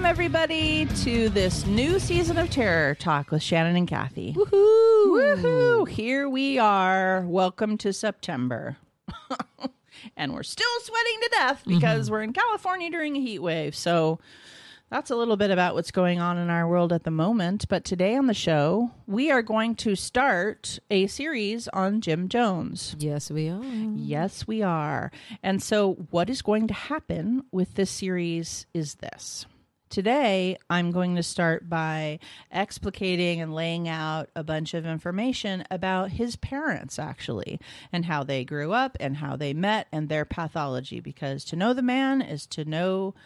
Welcome, everybody, to this new season of Terror Talk with Shannon and Kathy. Woohoo! Woohoo! Here we are. Welcome to September. and we're still sweating to death mm-hmm. because we're in California during a heat wave. So that's a little bit about what's going on in our world at the moment. But today on the show, we are going to start a series on Jim Jones. Yes, we are. Yes, we are. And so, what is going to happen with this series is this. Today, I'm going to start by explicating and laying out a bunch of information about his parents, actually, and how they grew up and how they met and their pathology, because to know the man is to know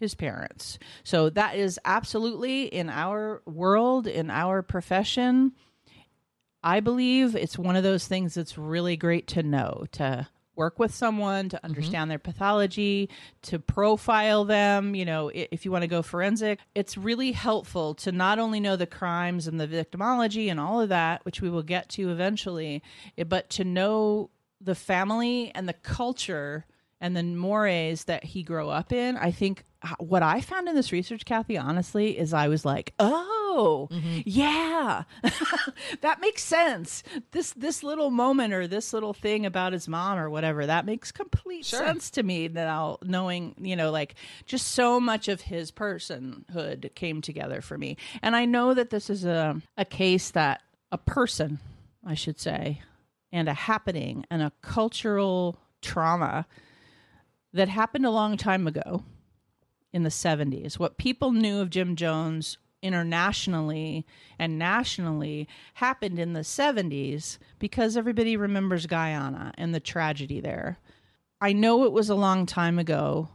his parents. So, that is absolutely in our world, in our profession. I believe it's one of those things that's really great to know to work with someone to mm-hmm. understand their pathology to profile them you know if you want to go forensic. It's really helpful to not only know the crimes and the victimology and all of that which we will get to eventually but to know the family and the culture and the mores that he grew up in. I think what i found in this research kathy honestly is i was like oh mm-hmm. yeah. That makes sense. This this little moment or this little thing about his mom or whatever that makes complete sense to me now knowing you know like just so much of his personhood came together for me. And i know that this is a, a case that a person i should say and a happening and a cultural trauma that happened a long time ago in the 70s. What people knew of Jim Jones internationally and nationally happened in the 70s because everybody remembers Guyana and the tragedy there. I know it was a long time ago,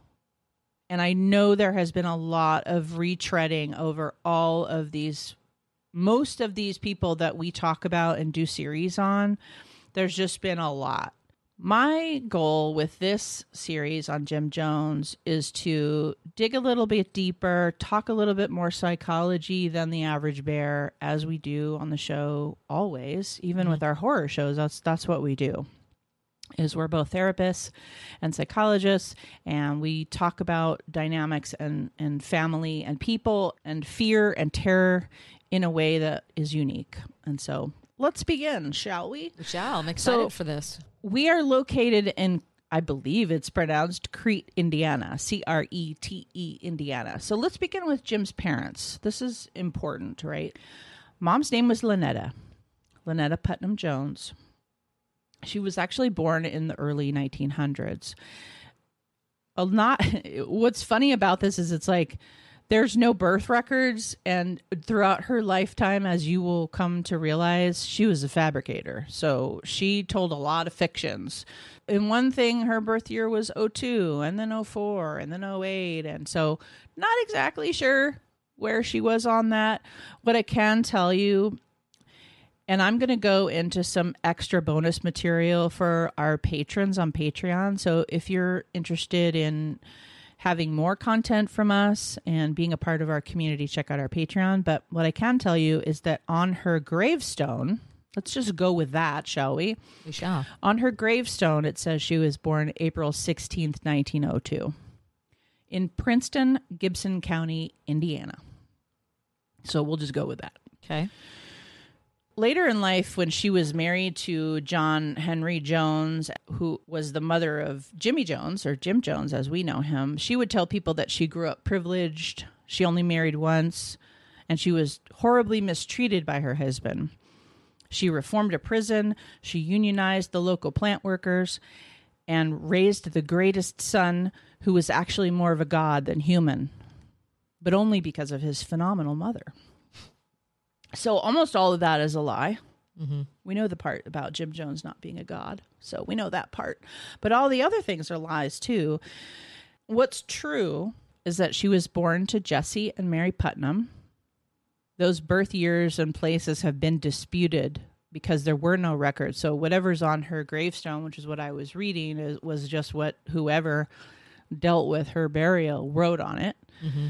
and I know there has been a lot of retreading over all of these, most of these people that we talk about and do series on. There's just been a lot. My goal with this series on Jim Jones is to dig a little bit deeper, talk a little bit more psychology than the average bear, as we do on the show always, even mm-hmm. with our horror shows. That's that's what we do. Is we're both therapists and psychologists, and we talk about dynamics and and family and people and fear and terror in a way that is unique. And so, let's begin, shall we? We shall. I'm excited So- for this. We are located in, I believe it's pronounced Crete, Indiana, C R E T E, Indiana. So let's begin with Jim's parents. This is important, right? Mom's name was Lynetta, Lynetta Putnam Jones. She was actually born in the early 1900s. A not, what's funny about this is it's like, there's no birth records and throughout her lifetime as you will come to realize she was a fabricator. So she told a lot of fictions. And one thing her birth year was 02 and then 04 and then 08 and so not exactly sure where she was on that. What i can tell you and I'm going to go into some extra bonus material for our patrons on Patreon. So if you're interested in having more content from us and being a part of our community, check out our Patreon. But what I can tell you is that on her gravestone, let's just go with that, shall we? We shall. On her gravestone, it says she was born April 16th, 1902, in Princeton, Gibson County, Indiana. So we'll just go with that. Okay. Later in life, when she was married to John Henry Jones, who was the mother of Jimmy Jones, or Jim Jones as we know him, she would tell people that she grew up privileged. She only married once, and she was horribly mistreated by her husband. She reformed a prison, she unionized the local plant workers, and raised the greatest son who was actually more of a god than human, but only because of his phenomenal mother. So almost all of that is a lie. Mm-hmm. We know the part about Jim Jones not being a god, so we know that part. But all the other things are lies too. What's true is that she was born to Jesse and Mary Putnam. Those birth years and places have been disputed because there were no records. So whatever's on her gravestone, which is what I was reading, is, was just what whoever dealt with her burial wrote on it. Mm-hmm.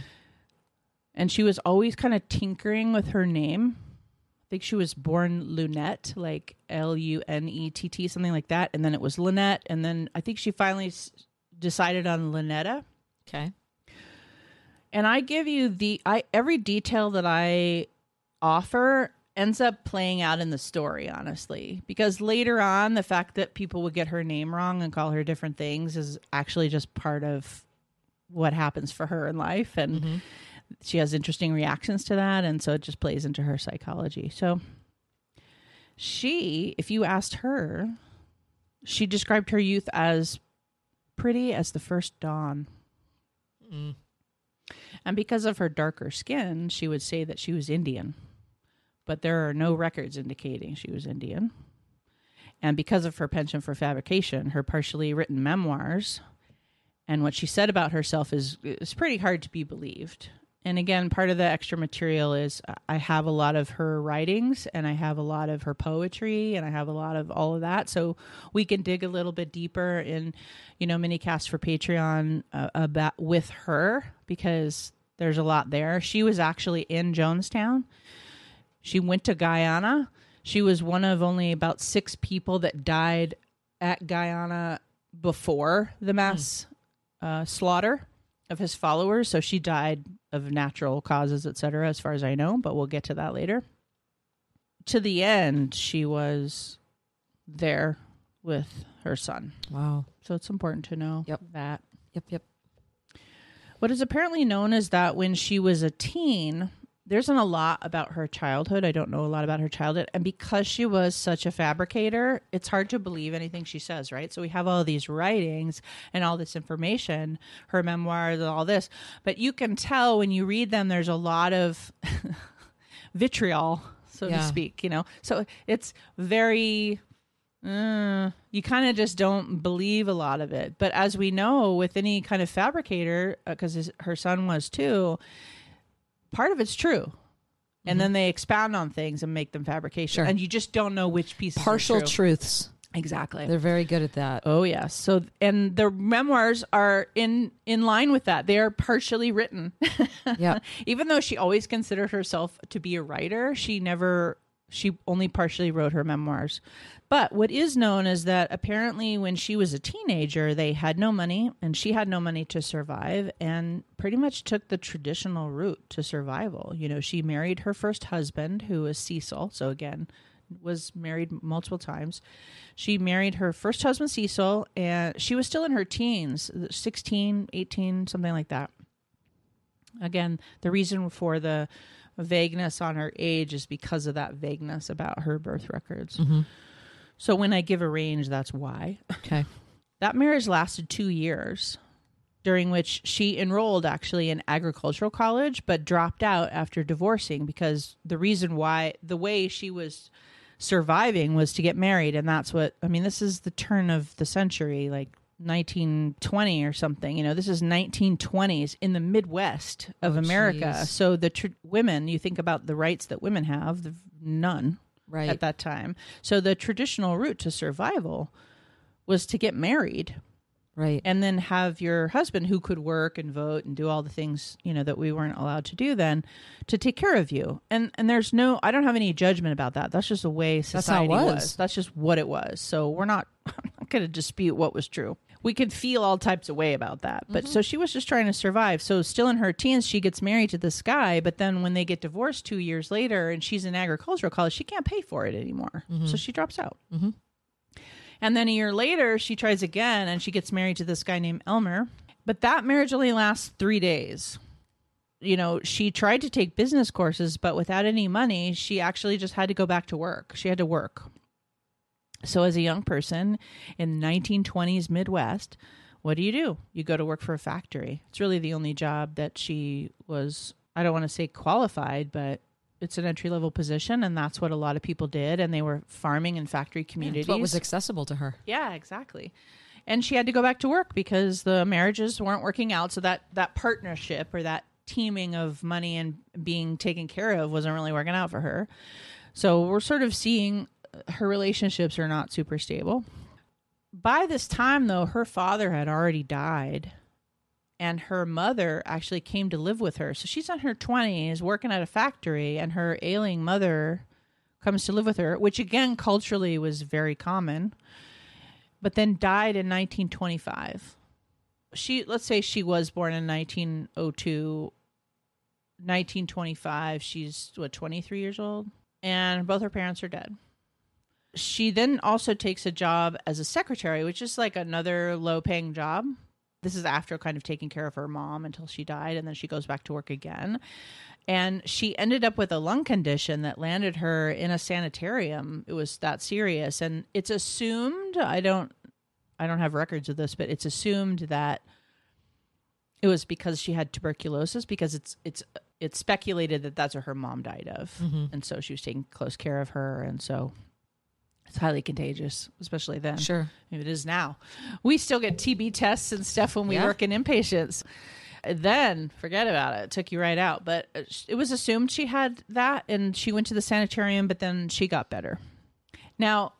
And she was always kind of tinkering with her name. I think she was born Lunette, like L U N E T T, something like that. And then it was Lynette. And then I think she finally s- decided on Lynetta. Okay. And I give you the I every detail that I offer ends up playing out in the story, honestly. Because later on, the fact that people would get her name wrong and call her different things is actually just part of what happens for her in life. And mm-hmm. She has interesting reactions to that. And so it just plays into her psychology. So she, if you asked her, she described her youth as pretty as the first dawn. Mm. And because of her darker skin, she would say that she was Indian. But there are no records indicating she was Indian. And because of her penchant for fabrication, her partially written memoirs and what she said about herself is is pretty hard to be believed. And again, part of the extra material is I have a lot of her writings and I have a lot of her poetry and I have a lot of all of that. So we can dig a little bit deeper in, you know, mini cast for Patreon uh, about with her because there's a lot there. She was actually in Jonestown. She went to Guyana. She was one of only about six people that died at Guyana before the mass uh, slaughter of his followers. So she died of natural causes, etc., as far as I know, but we'll get to that later. To the end, she was there with her son. Wow. So it's important to know Yep. that. Yep. Yep. What is apparently known is that when she was a teen, there isn't a lot about her childhood. I don't know a lot about her childhood. And because she was such a fabricator, it's hard to believe anything she says, right? So we have all these writings and all this information, her memoirs and all this. But you can tell when you read them, there's a lot of vitriol, so to speak, you know? So it's very uh, you kind of just don't believe a lot of it. But as we know, with any kind of fabricator, because her son was too, part of it's true. And mm-hmm. then they expound on things and make them fabrication. Sure. And you just don't know which piece Partial true. truths. exactly. They're very good at that. Oh yes. So and the memoirs are in in line with that. They are partially written. Yeah. Even though she always considered herself to be a writer, she never she only partially wrote her memoirs. But what is known is that apparently when she was a teenager, they had no money and she had no money to survive and pretty much took the traditional route to survival. You know, she married her first husband who was Cecil. So again, was married multiple times. She married her first husband Cecil and she was still in her teens, 16, 18, something like that. Again, the reason for the vagueness on her age is because of that vagueness about her birth records. Mm-hmm. So when I give a range, that's why. Okay. That marriage lasted two years, during which she enrolled actually in agricultural college, but dropped out after divorcing because the reason why, the way she was surviving was to get married. And that's what, I mean, this is the turn of the century, like 1920 or something. You know, this is 1920s in the Midwest of oh, America. geez. So the tr- women, you think about the rights that women have, the, none Right. at that time. So the traditional route to survival was to get married Right. and then have your husband who could work and vote and do all the things, you know, that we weren't allowed to do then to take care of you. And and there's no I don't have any judgment about that. That's just the way how it society was. That's just what it was. So we're not I'm not going to dispute what was true. We could feel all types of way about that. But mm-hmm. so she was just trying to survive. So still in her teens, she gets married to this guy. But then when they get divorced two years later, and she's in agricultural college, she can't pay for it anymore. So mm-hmm. she drops out. Mm-hmm. And then a year later, she tries again, and she gets married to this guy named Elmer. But that marriage only lasts three days you know, she tried to take business courses, but without any money, she actually just had to go back to work. She had to work. So, as a young person in the 1920s Midwest, what do you do? You go to work for a factory. It's really the only job that she was, I don't want to say qualified, but it's an entry level position. And that's what a lot of people did. And they were farming and factory communities. It's what was accessible to her. Yeah, exactly. And she had to go back to work because the marriages weren't working out. So that that partnership or that teaming of money and being taken care of wasn't really working out for her. So we're sort of seeing her relationships are not super stable. By this time though, her father had already died and her mother actually came to live with her. So she's in her 20s working at a factory and her ailing mother comes to live with her, which again culturally was very common. But then died in 1925 she let's say she was born in 1902 1925 she's what 23 years old and both her parents are dead she then also takes a job as a secretary which is like another low paying job. This is after kind of taking care of her mom until she died and then she goes back to work again. And she ended up with a lung condition that landed her in a sanitarium. It was that serious. And it's assumed i don't I don't have records of this, but it's assumed that it was because she had tuberculosis because it's it's it's speculated that that's what her mom died of, mm-hmm. and so she was taking close care of her, and so it's highly contagious, especially then. Sure. it is now. We still get TB tests and stuff when we Yeah. work in inpatients. Then forget about it. It took you right out. But uh, it was assumed she had that, and she went to the sanitarium, but then she got better. Now,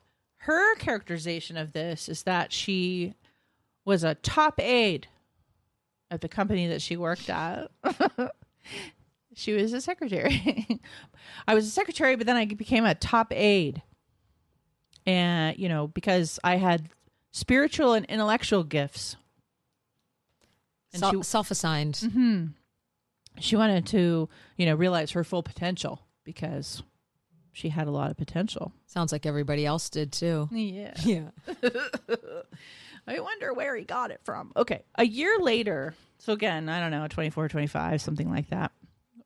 her characterization of this is that she was a top aide at the company that she worked at. she was a secretary. I was a secretary, but then I became a top aide. And, you know, because I had spiritual and intellectual gifts. And Sel- she- self-assigned. Mm-hmm. She wanted to, you know, realize her full potential because she had a lot of potential. Sounds like everybody else did too. Yeah. Yeah. I wonder where he got it from. Okay. A year later, so again, I don't know, 24, 25, something like that.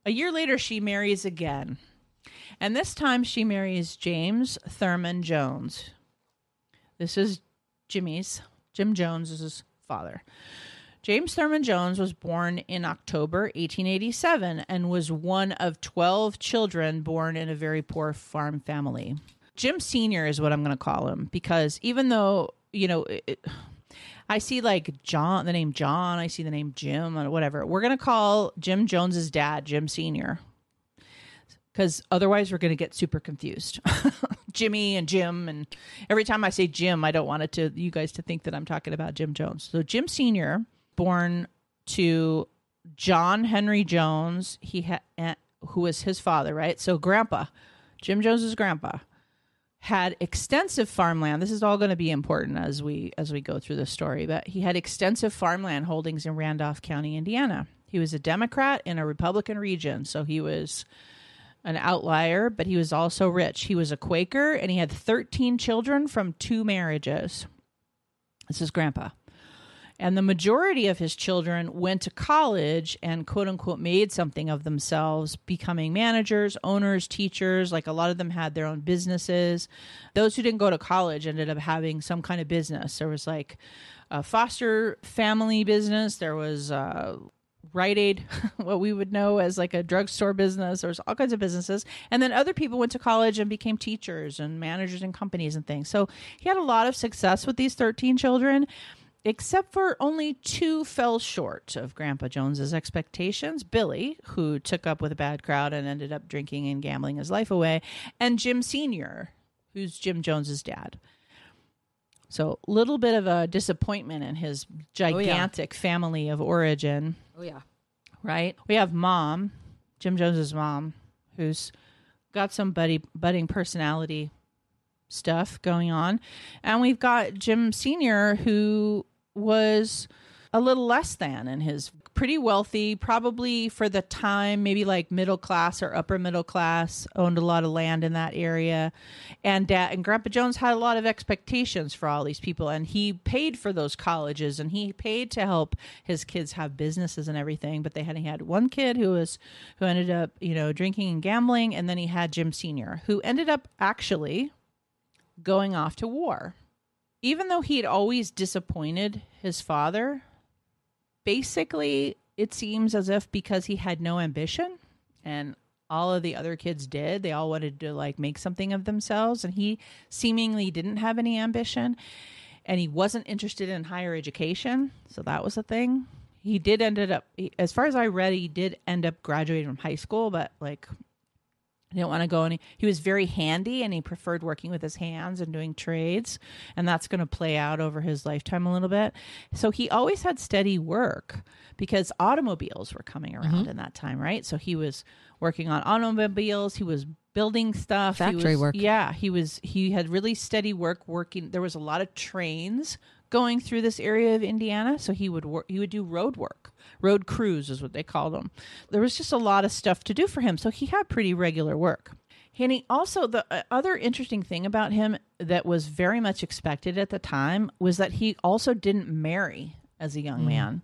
A year later, she marries again. And this time she marries James Thurman Jones. This is Jimmy's, Jim Jones's father. James Thurman Jones was born in October 1887 and was one of 12 children born in a very poor farm family. Jim Sr. is what I'm going to call him because even though, you know, it, I see like John, the name John, I see the name Jim, whatever. We're going to call Jim Jones's dad Jim Sr. because otherwise we're going to get super confused. Jimmy and Jim, and every time I say Jim, I don't want it to you guys to think that I'm talking about Jim Jones. So Jim Sr. born to John Henry Jones, he had eh, who was his father, right? So grandpa, Jim Jones's grandpa had extensive farmland. This is all going to be important as we as we go through the story, but he had extensive farmland holdings in Randolph County, Indiana. He was a Democrat in a Republican region, so he was an outlier, but he was also rich. He was a Quaker and he had 13 children from two marriages. This is grandpa. And the majority of his children went to college and quote unquote made something of themselves, becoming managers, owners, teachers. Like a lot of them had their own businesses. Those who didn't go to college ended up having some kind of business. There was like a foster family business, there was uh, Rite Aid, what we would know as like a drugstore business. There was all kinds of businesses. And then other people went to college and became teachers and managers in companies and things. So he had a lot of success with these 13 children except for only two fell short of Grandpa Jones's expectations. Billy, who took up with a bad crowd and ended up drinking and gambling his life away, and Jim Sr., who's Jim Jones's dad. So, a little bit of a disappointment in his oh, gigantic family of origin, Oh yeah. right? We have mom, Jim Jones's mom, who's got some buddy budding personality stuff going on, and we've got Jim Senior, who was a little less than in his pretty wealthy probably for the time maybe like middle class or upper middle class owned a lot of land in that area. And dad and grandpa jones had a lot of expectations for all these people and he paid for those colleges and he paid to help his kids have businesses and everything. But they had he had one kid who was who ended up you know drinking and gambling and then he had jim senior who ended up actually going off to war. Even though he had always disappointed his father basically it seems as if because he had no ambition and all of the other kids did they all wanted to like make something of themselves and he seemingly didn't have any ambition and he wasn't interested in higher education so that was a thing. He did ended up as far as i read he did end up graduating from high school but like I didn't want to go any. He was very handy and he preferred working with his hands and doing trades. And that's going to play out over his lifetime a little bit. So he always had steady work because automobiles were coming around mm-hmm. in that time, right? So he was working on automobiles. He was building stuff. He Factory was- work. Yeah. He was, he had really steady work working. There was a lot of trains going through this area of Indiana. So he would work, he would do road work. Road crews is what they called them. There was just a lot of stuff to do for him. So he had pretty regular work. And he also, the uh, other interesting thing about him that was very much expected at the time was that he also didn't marry as a young man.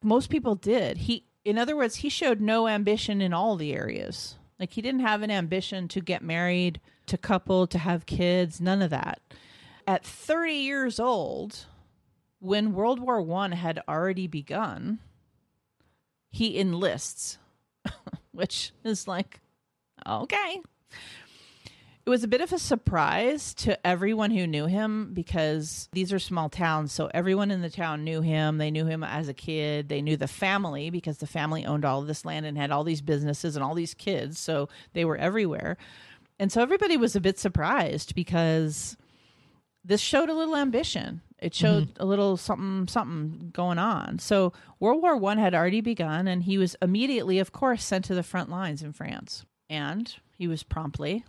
Most people did. He, in other words, he showed no ambition in all the areas. Like he didn't have an ambition to get married, to couple, to have kids, none of that. At 30 years old, when World War One had already begun, he enlists, which is like, okay. It was a bit of a surprise to everyone who knew him because these are small towns. So everyone in the town knew him. They knew him as a kid. They knew the family because the family owned all of this land and had all these businesses and all these kids. So they were everywhere. And so everybody was a bit surprised because this showed a little ambition. It showed mm-hmm. a little something something going on. So World War One had already begun, and he was immediately, of course, sent to the front lines in France. And he was promptly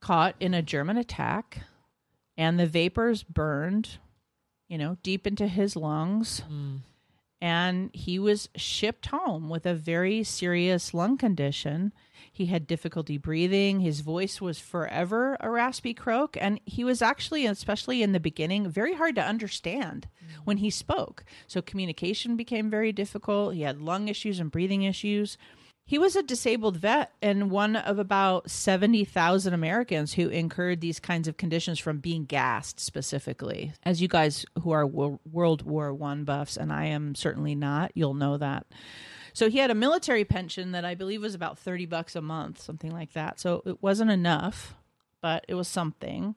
caught in a German attack, and the vapors burned, you know, deep into his lungs. Mm. And he was shipped home with a very serious lung condition. He had difficulty breathing. His voice was forever a raspy croak. And he was actually, especially in the beginning, very hard to understand when he spoke. So communication became very difficult. He had lung issues and breathing issues. He was a disabled vet and one of about 70,000 Americans who incurred these kinds of conditions from being gassed specifically. As you guys who are World War 1 buffs and I am certainly not, you'll know that. So he had a military pension that I believe was about 30 bucks a month, something like that. So it wasn't enough, but it was something.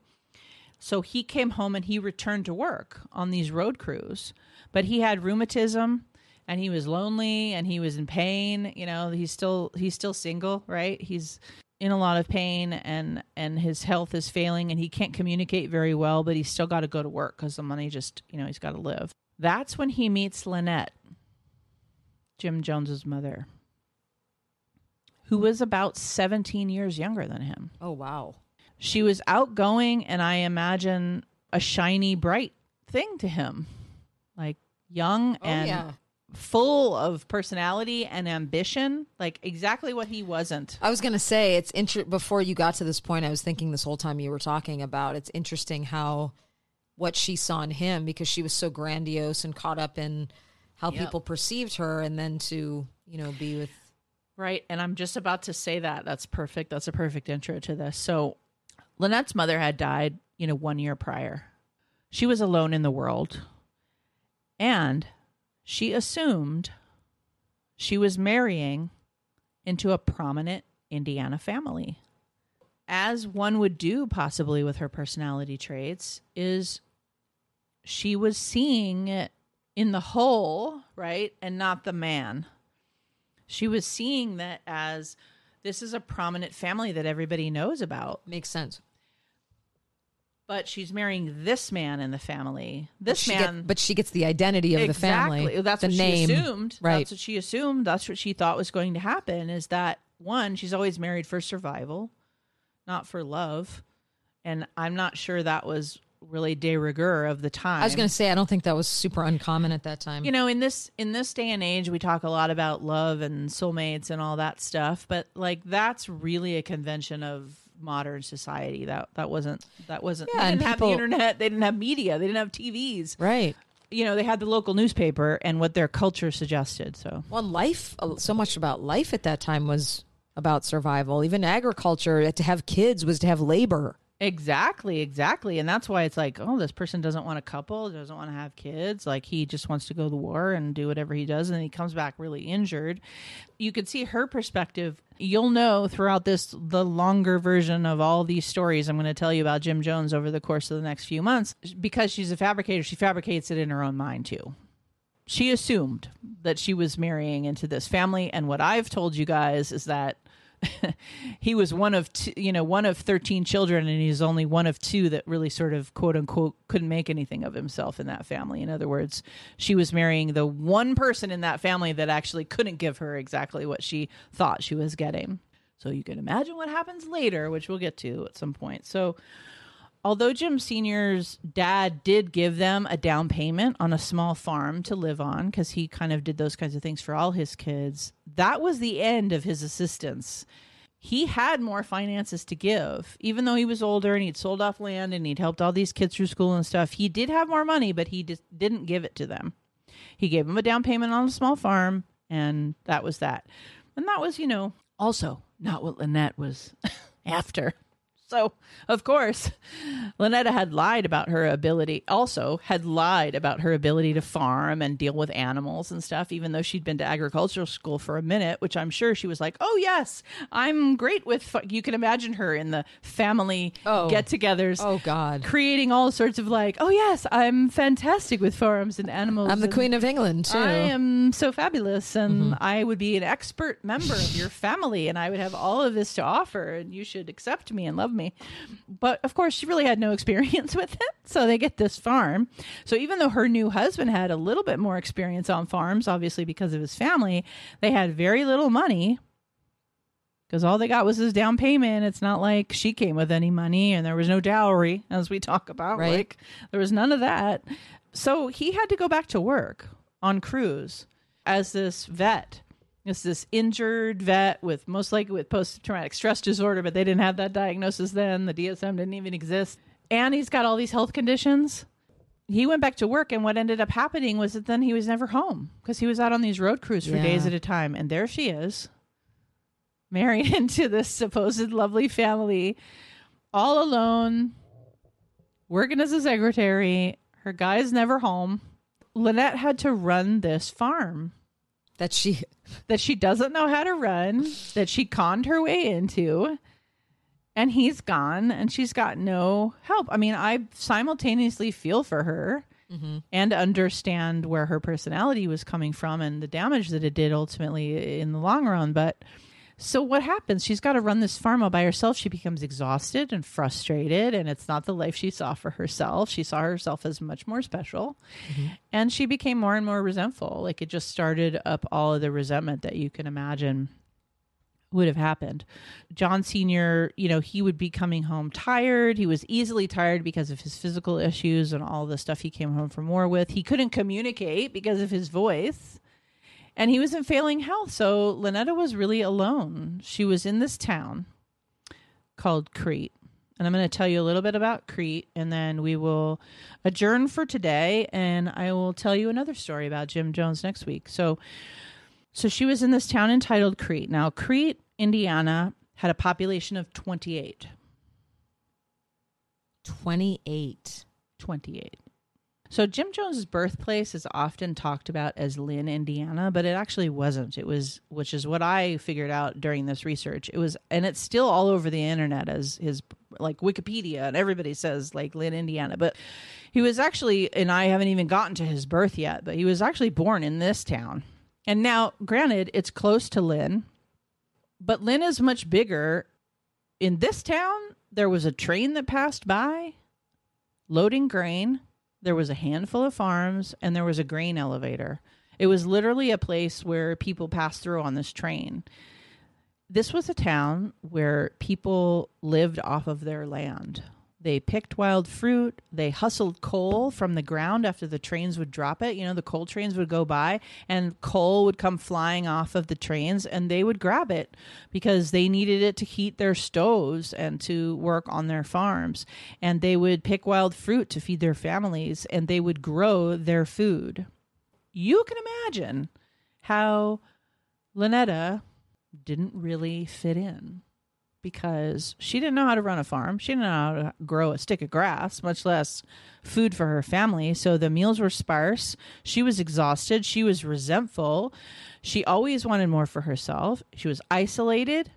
So he came home and he returned to work on these road crews. But he had rheumatism and he was lonely and he was in pain, you know, he's still he's still single, right? He's in a lot of pain and and his health is failing and he can't communicate very well, but he's still got to go to work cuz the money just, you know, he's got to live. That's when he meets Lynette, Jim Jones's mother, who was about 17 years younger than him. Oh wow. She was outgoing and I imagine a shiny, bright thing to him. Like young Oh and yeah. Full of personality and ambition, like exactly what he wasn't. I was gonna say it's inter- before you got to this point. I was thinking this whole time you were talking about. It's interesting how what she saw in him because she was so grandiose and caught up in how Yep. people perceived her, and then to you know be with Right. And I'm just about to say that. That's perfect. That's a perfect intro to this. So, Lynette's mother had died, you know, one year prior. She was alone in the world. And she assumed she was marrying into a prominent Indiana family. As one would do, possibly with her personality traits, is she was seeing it in the whole, right? And not the man she was seeing that as this is a prominent family that everybody knows about makes sense. But she's marrying this man in the family this she man get- but she gets the identity of exactly the family. that's the what name. she assumed Right. that's what she assumed that's what she thought was going to happen is that one she's always married for survival not for love and i'm not sure that was really de rigueur of the time. I was going to say I don't think that was super uncommon at that time. you know in this in this day and age we talk a lot about love and soulmates and all that stuff but like that's really a convention of modern society that that wasn't that wasn't Yeah, they and didn't have people- the internet they didn't have media they didn't have tvs right. you know they had the local newspaper and what their culture suggested so Well, life, uh, so much about life at that time was about survival. Even agriculture, to have kids was to have labor. Exactly, exactly. And that's why it's like, oh, this person doesn't want a couple, doesn't want to have kids. Like he just wants to go to war and do whatever he does. And then he comes back really injured. You could see her perspective. You'll know throughout this, the longer version of all these stories I'm going to tell you about Jim Jones over the course of the next few months. Because she's a fabricator, she fabricates it in her own mind too she assumed that she was marrying into this family and what i've told you guys is that he was one of two, you know one of 13 children and he's only one of two that really sort of quote unquote couldn't make anything of himself in that family. In other words she was marrying the one person in that family that actually couldn't give her exactly what she thought she was getting. So you can imagine what happens later which we'll get to at some point. So Although Jim Sr.'s dad did give them a down payment on a small farm to live on because he kind of did those kinds of things for all his kids, that was the end of his assistance. He had more finances to give. Even though he was older and he'd sold off land and he'd helped all these kids through school and stuff, he did have more money, but he just didn't give it to them. He gave them a down payment on a small farm, and that was that. And that was, you know, also not what Lynette was after. So, of course, Lynetta had lied about her ability, also had lied about her ability to farm and deal with animals and stuff, even though she'd been to agricultural school for a minute, which I'm sure she was like, oh, yes, I'm great with. Fu-. You can imagine her in the family Oh. get togethers. Oh, God. Creating all sorts of like, oh, yes, I'm fantastic with farms and animals. I'm the Queen of England, too. I am so fabulous, and mm-hmm. I would be an expert member of your family, and I would have all of this to offer, and you should accept me and love me. But of course, she really had no experience with it, so they get this farm. So even though her new husband had a little bit more experience on farms, obviously because of his family, they had very little money. Because all they got was his down payment. It's not like she came with any money and there was no dowry, as we talk about. Right. Like, there was none of that. So he had to go back to work on crews as this vet. It's this injured vet with most likely with post traumatic stress disorder, but they didn't have that diagnosis then. The DSM didn't even exist. And he's got all these health conditions. He went back to work, and what ended up happening was that then he was never home because he was out on these road crews for Yeah. days at a time. And there she is, married into this supposed lovely family, all alone, working as a secretary. Her guy's never home. Lynette had to run this farm that she that she doesn't know how to run, that she conned her way into, and he's gone and she's got no help. I mean, I simultaneously feel for her mm-hmm. and understand where her personality was coming from and the damage that it did ultimately in the long run. But so what happens? She's got to run this farm all by herself. She becomes exhausted and frustrated, and it's not the life she saw for herself. She saw herself as much more special, mm-hmm. and she became more and more resentful. Like it just started up all of the resentment that you can imagine would have happened. John Sr., you know, he would be coming home tired. He was easily tired because of his physical issues and all the stuff he came home from war with. He couldn't communicate because of his voice. And he was in failing health. So Lynetta was really alone. She was in this town called Crete. And I'm going to tell you a little bit about Crete, and then we will adjourn for today. And I will tell you another story about Jim Jones next week. So, so she was in this town entitled Crete. Now, Crete, Indiana, had a population of 28. 28. 28. So Jim Jones's birthplace is often talked about as Lynn, Indiana, but it actually wasn't. It was, which is what I figured out during this research. It was, and it's still all over the internet as his like Wikipedia, and everybody says like Lynn, Indiana, but he was actually, and I haven't even gotten to his birth yet, but he was actually born in this town. And now, granted, it's close to Lynn, but Lynn is much bigger. In this town, there was a train that passed by loading grain. There was a handful of farms and there was a grain elevator. It was literally a place where people passed through on this train. This was a town where people lived off of their land. They picked wild fruit. They hustled coal from the ground after the trains would drop it. You know, the coal trains would go by and coal would come flying off of the trains and they would grab it because they needed it to heat their stoves and to work on their farms. And they would pick wild fruit to feed their families and they would grow their food. You can imagine how Lynetta didn't really fit in because she didn't know how to run a farm. She didn't know how to grow a stick of grass, much less food for her family. So the meals were sparse. She was exhausted. She was resentful. She always wanted more for herself. She was isolated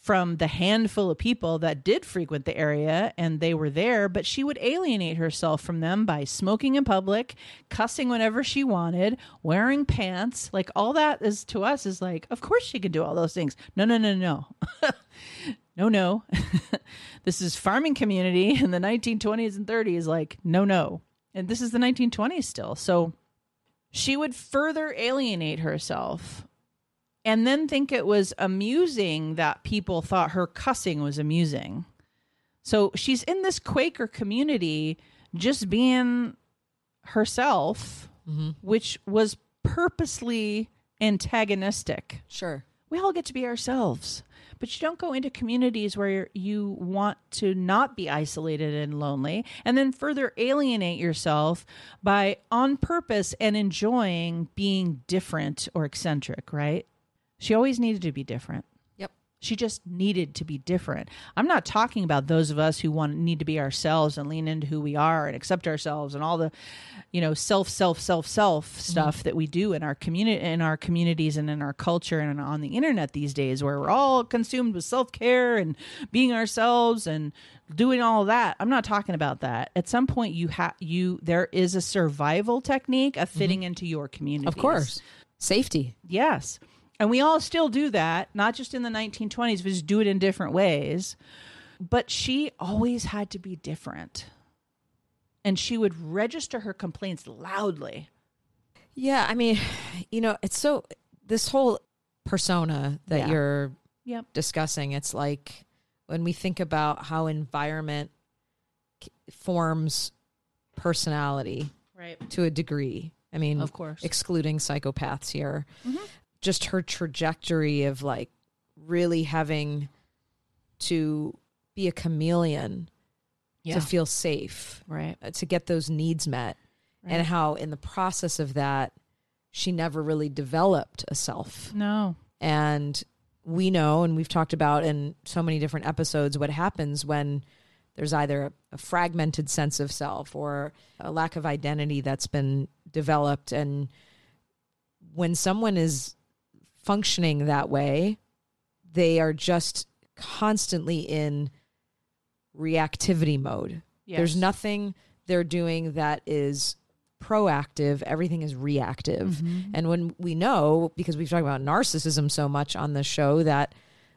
from the handful of people that did frequent the area and they were there, but she would alienate herself from them by smoking in public, cussing whenever she wanted, wearing pants. Like all that is to us is like, of course she could do all those things. No, no, no, no. no, no. this is farming community in the 1920s and 30s. Like, no, no. And this is the 1920s still. So she would further alienate herself and then think it was amusing that people thought her cussing was amusing. So she's in this Quaker community just being herself, mm-hmm. which was purposely antagonistic. Sure. We all get to be ourselves, but you don't go into communities where you want to not be isolated and lonely and then further alienate yourself by on purpose and enjoying being different or eccentric, right? She always needed to be different. Yep. She just needed to be different. I'm not talking about those of us who want need to be ourselves and lean into who we are and accept ourselves and all the, you know, self, self, self, self mm-hmm. stuff mm-hmm. that we do in our community, in our communities, and in our culture and on the internet these days, where we're all consumed with self care and being ourselves and doing all that. I'm not talking about that. At some point, you have you there is a survival technique of fitting mm-hmm. into your community. Of course, safety. Yes. And we all still do that, not just in the 1920s, we just do it in different ways. But she always had to be different. And she would register her complaints loudly. Yeah, I mean, you know, it's so this whole persona that yeah. you're yep. discussing, it's like when we think about how environment forms personality right to a degree. I mean, of course, excluding psychopaths here. Mm-hmm just her trajectory of like really having to be a chameleon yeah. to feel safe, right? Uh, to get those needs met, right. and how in the process of that, she never really developed a self. No, and we know, and we've talked about in so many different episodes, what happens when there's either a, a fragmented sense of self or a lack of identity that's been developed, and when someone is functioning that way. They are just constantly in reactivity mode. Yes. There's nothing they're doing that is proactive, everything is reactive. Mm-hmm. And when we know, because we've talked about narcissism so much on the show, that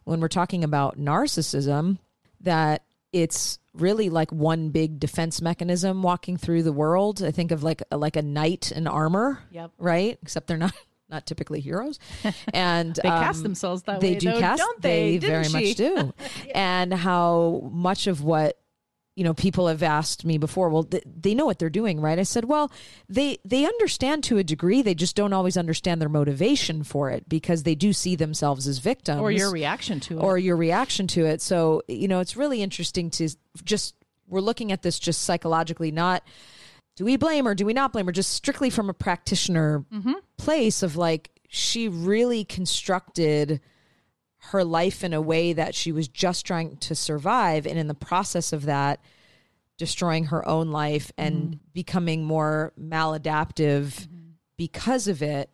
when we're talking about narcissism, that it's really like one big defense mechanism walking through the world. I think of like like a knight in armor, yep. right? Except they're not not typically heroes, and they um, cast themselves that they way. do though, cast. Don't they? They very she? much do, yeah. and how much of what you know people have asked me before well th- they know what they're doing right i said well they they understand to a degree they just don't always understand their motivation for it because they do see themselves as victims or your reaction to it or your reaction to it so you know it's really interesting to just we're looking at this just psychologically not do we blame or do we not blame her just strictly from a practitioner mm-hmm. place of like she really constructed her life in a way that she was just trying to survive and in the process of that destroying her own life and mm-hmm. becoming more maladaptive mm-hmm. because of it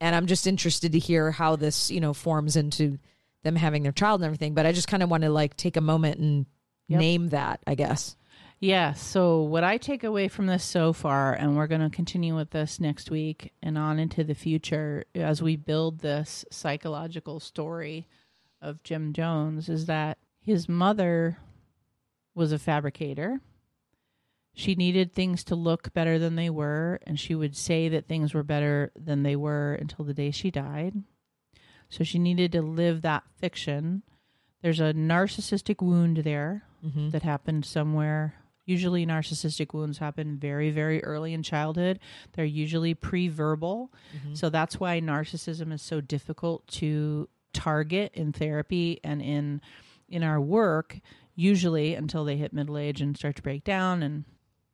and i'm just interested to hear how this you know forms into them having their child and everything but i just kind of want to like take a moment and yep. name that i guess yeah. So, what I take away from this so far, and we're going to continue with this next week and on into the future as we build this psychological story of Jim Jones, is that his mother was a fabricator. She needed things to look better than they were, and she would say that things were better than they were until the day she died. So, she needed to live that fiction. There's a narcissistic wound there Mm-hmm. that happened somewhere. Usually, narcissistic wounds happen very, very early in childhood. They're usually pre verbal. Mm-hmm. So that's why narcissism is so difficult to target in therapy and in in our work usually until they hit middle age and start to break down and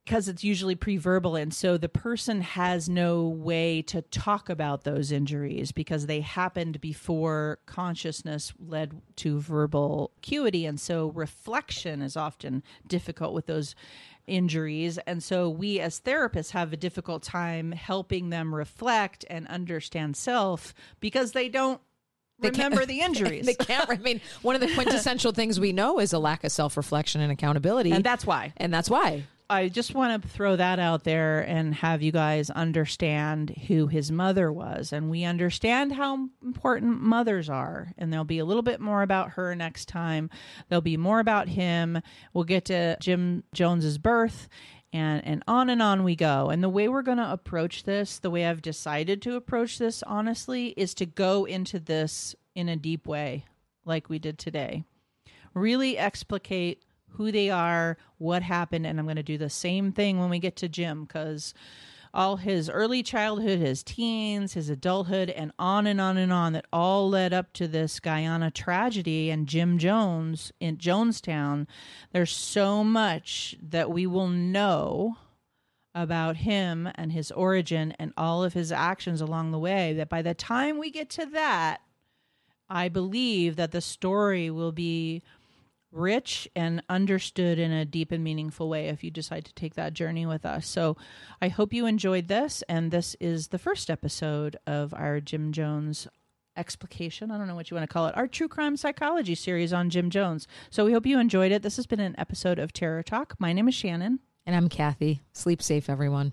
because it's usually pre-verbal and so the person has no way to talk about those injuries because they happened before consciousness led to verbal acuity and so reflection is often difficult with those injuries and so we as therapists have a difficult time helping them reflect and understand self because they don't can't- remember the injuries they can't. I mean, one of the quintessential things we know is a lack of self reflection and accountability, and that's why and that's why. I just want to throw that out there and have you guys understand who his mother was. And we understand how important mothers are. And there'll be a little bit more about her next time. There'll be more about him. We'll get to Jim Jones's birth and and on and on we go. And the way we're going to approach this, the way I've decided to approach this honestly is to go into this in a deep way like we did today. Really explicate who they are, what happened, and I'm going to do the same thing when we get to Jim because all his early childhood, his teens, his adulthood, and on and on and on that all led up to this Guyana tragedy and Jim Jones in Jonestown. There's so much that we will know about him and his origin and all of his actions along the way that by the time we get to that, I believe that the story will be rich and understood in a deep and meaningful way if you decide to take that journey with us. So I hope you enjoyed this. And this is the first episode of our Jim Jones explication. I don't know what you want to call it. Our true crime psychology series on Jim Jones. So we hope you enjoyed it. This has been an episode of Terror Talk. My name is Shannon. And I'm Kathy. Sleep safe, everyone.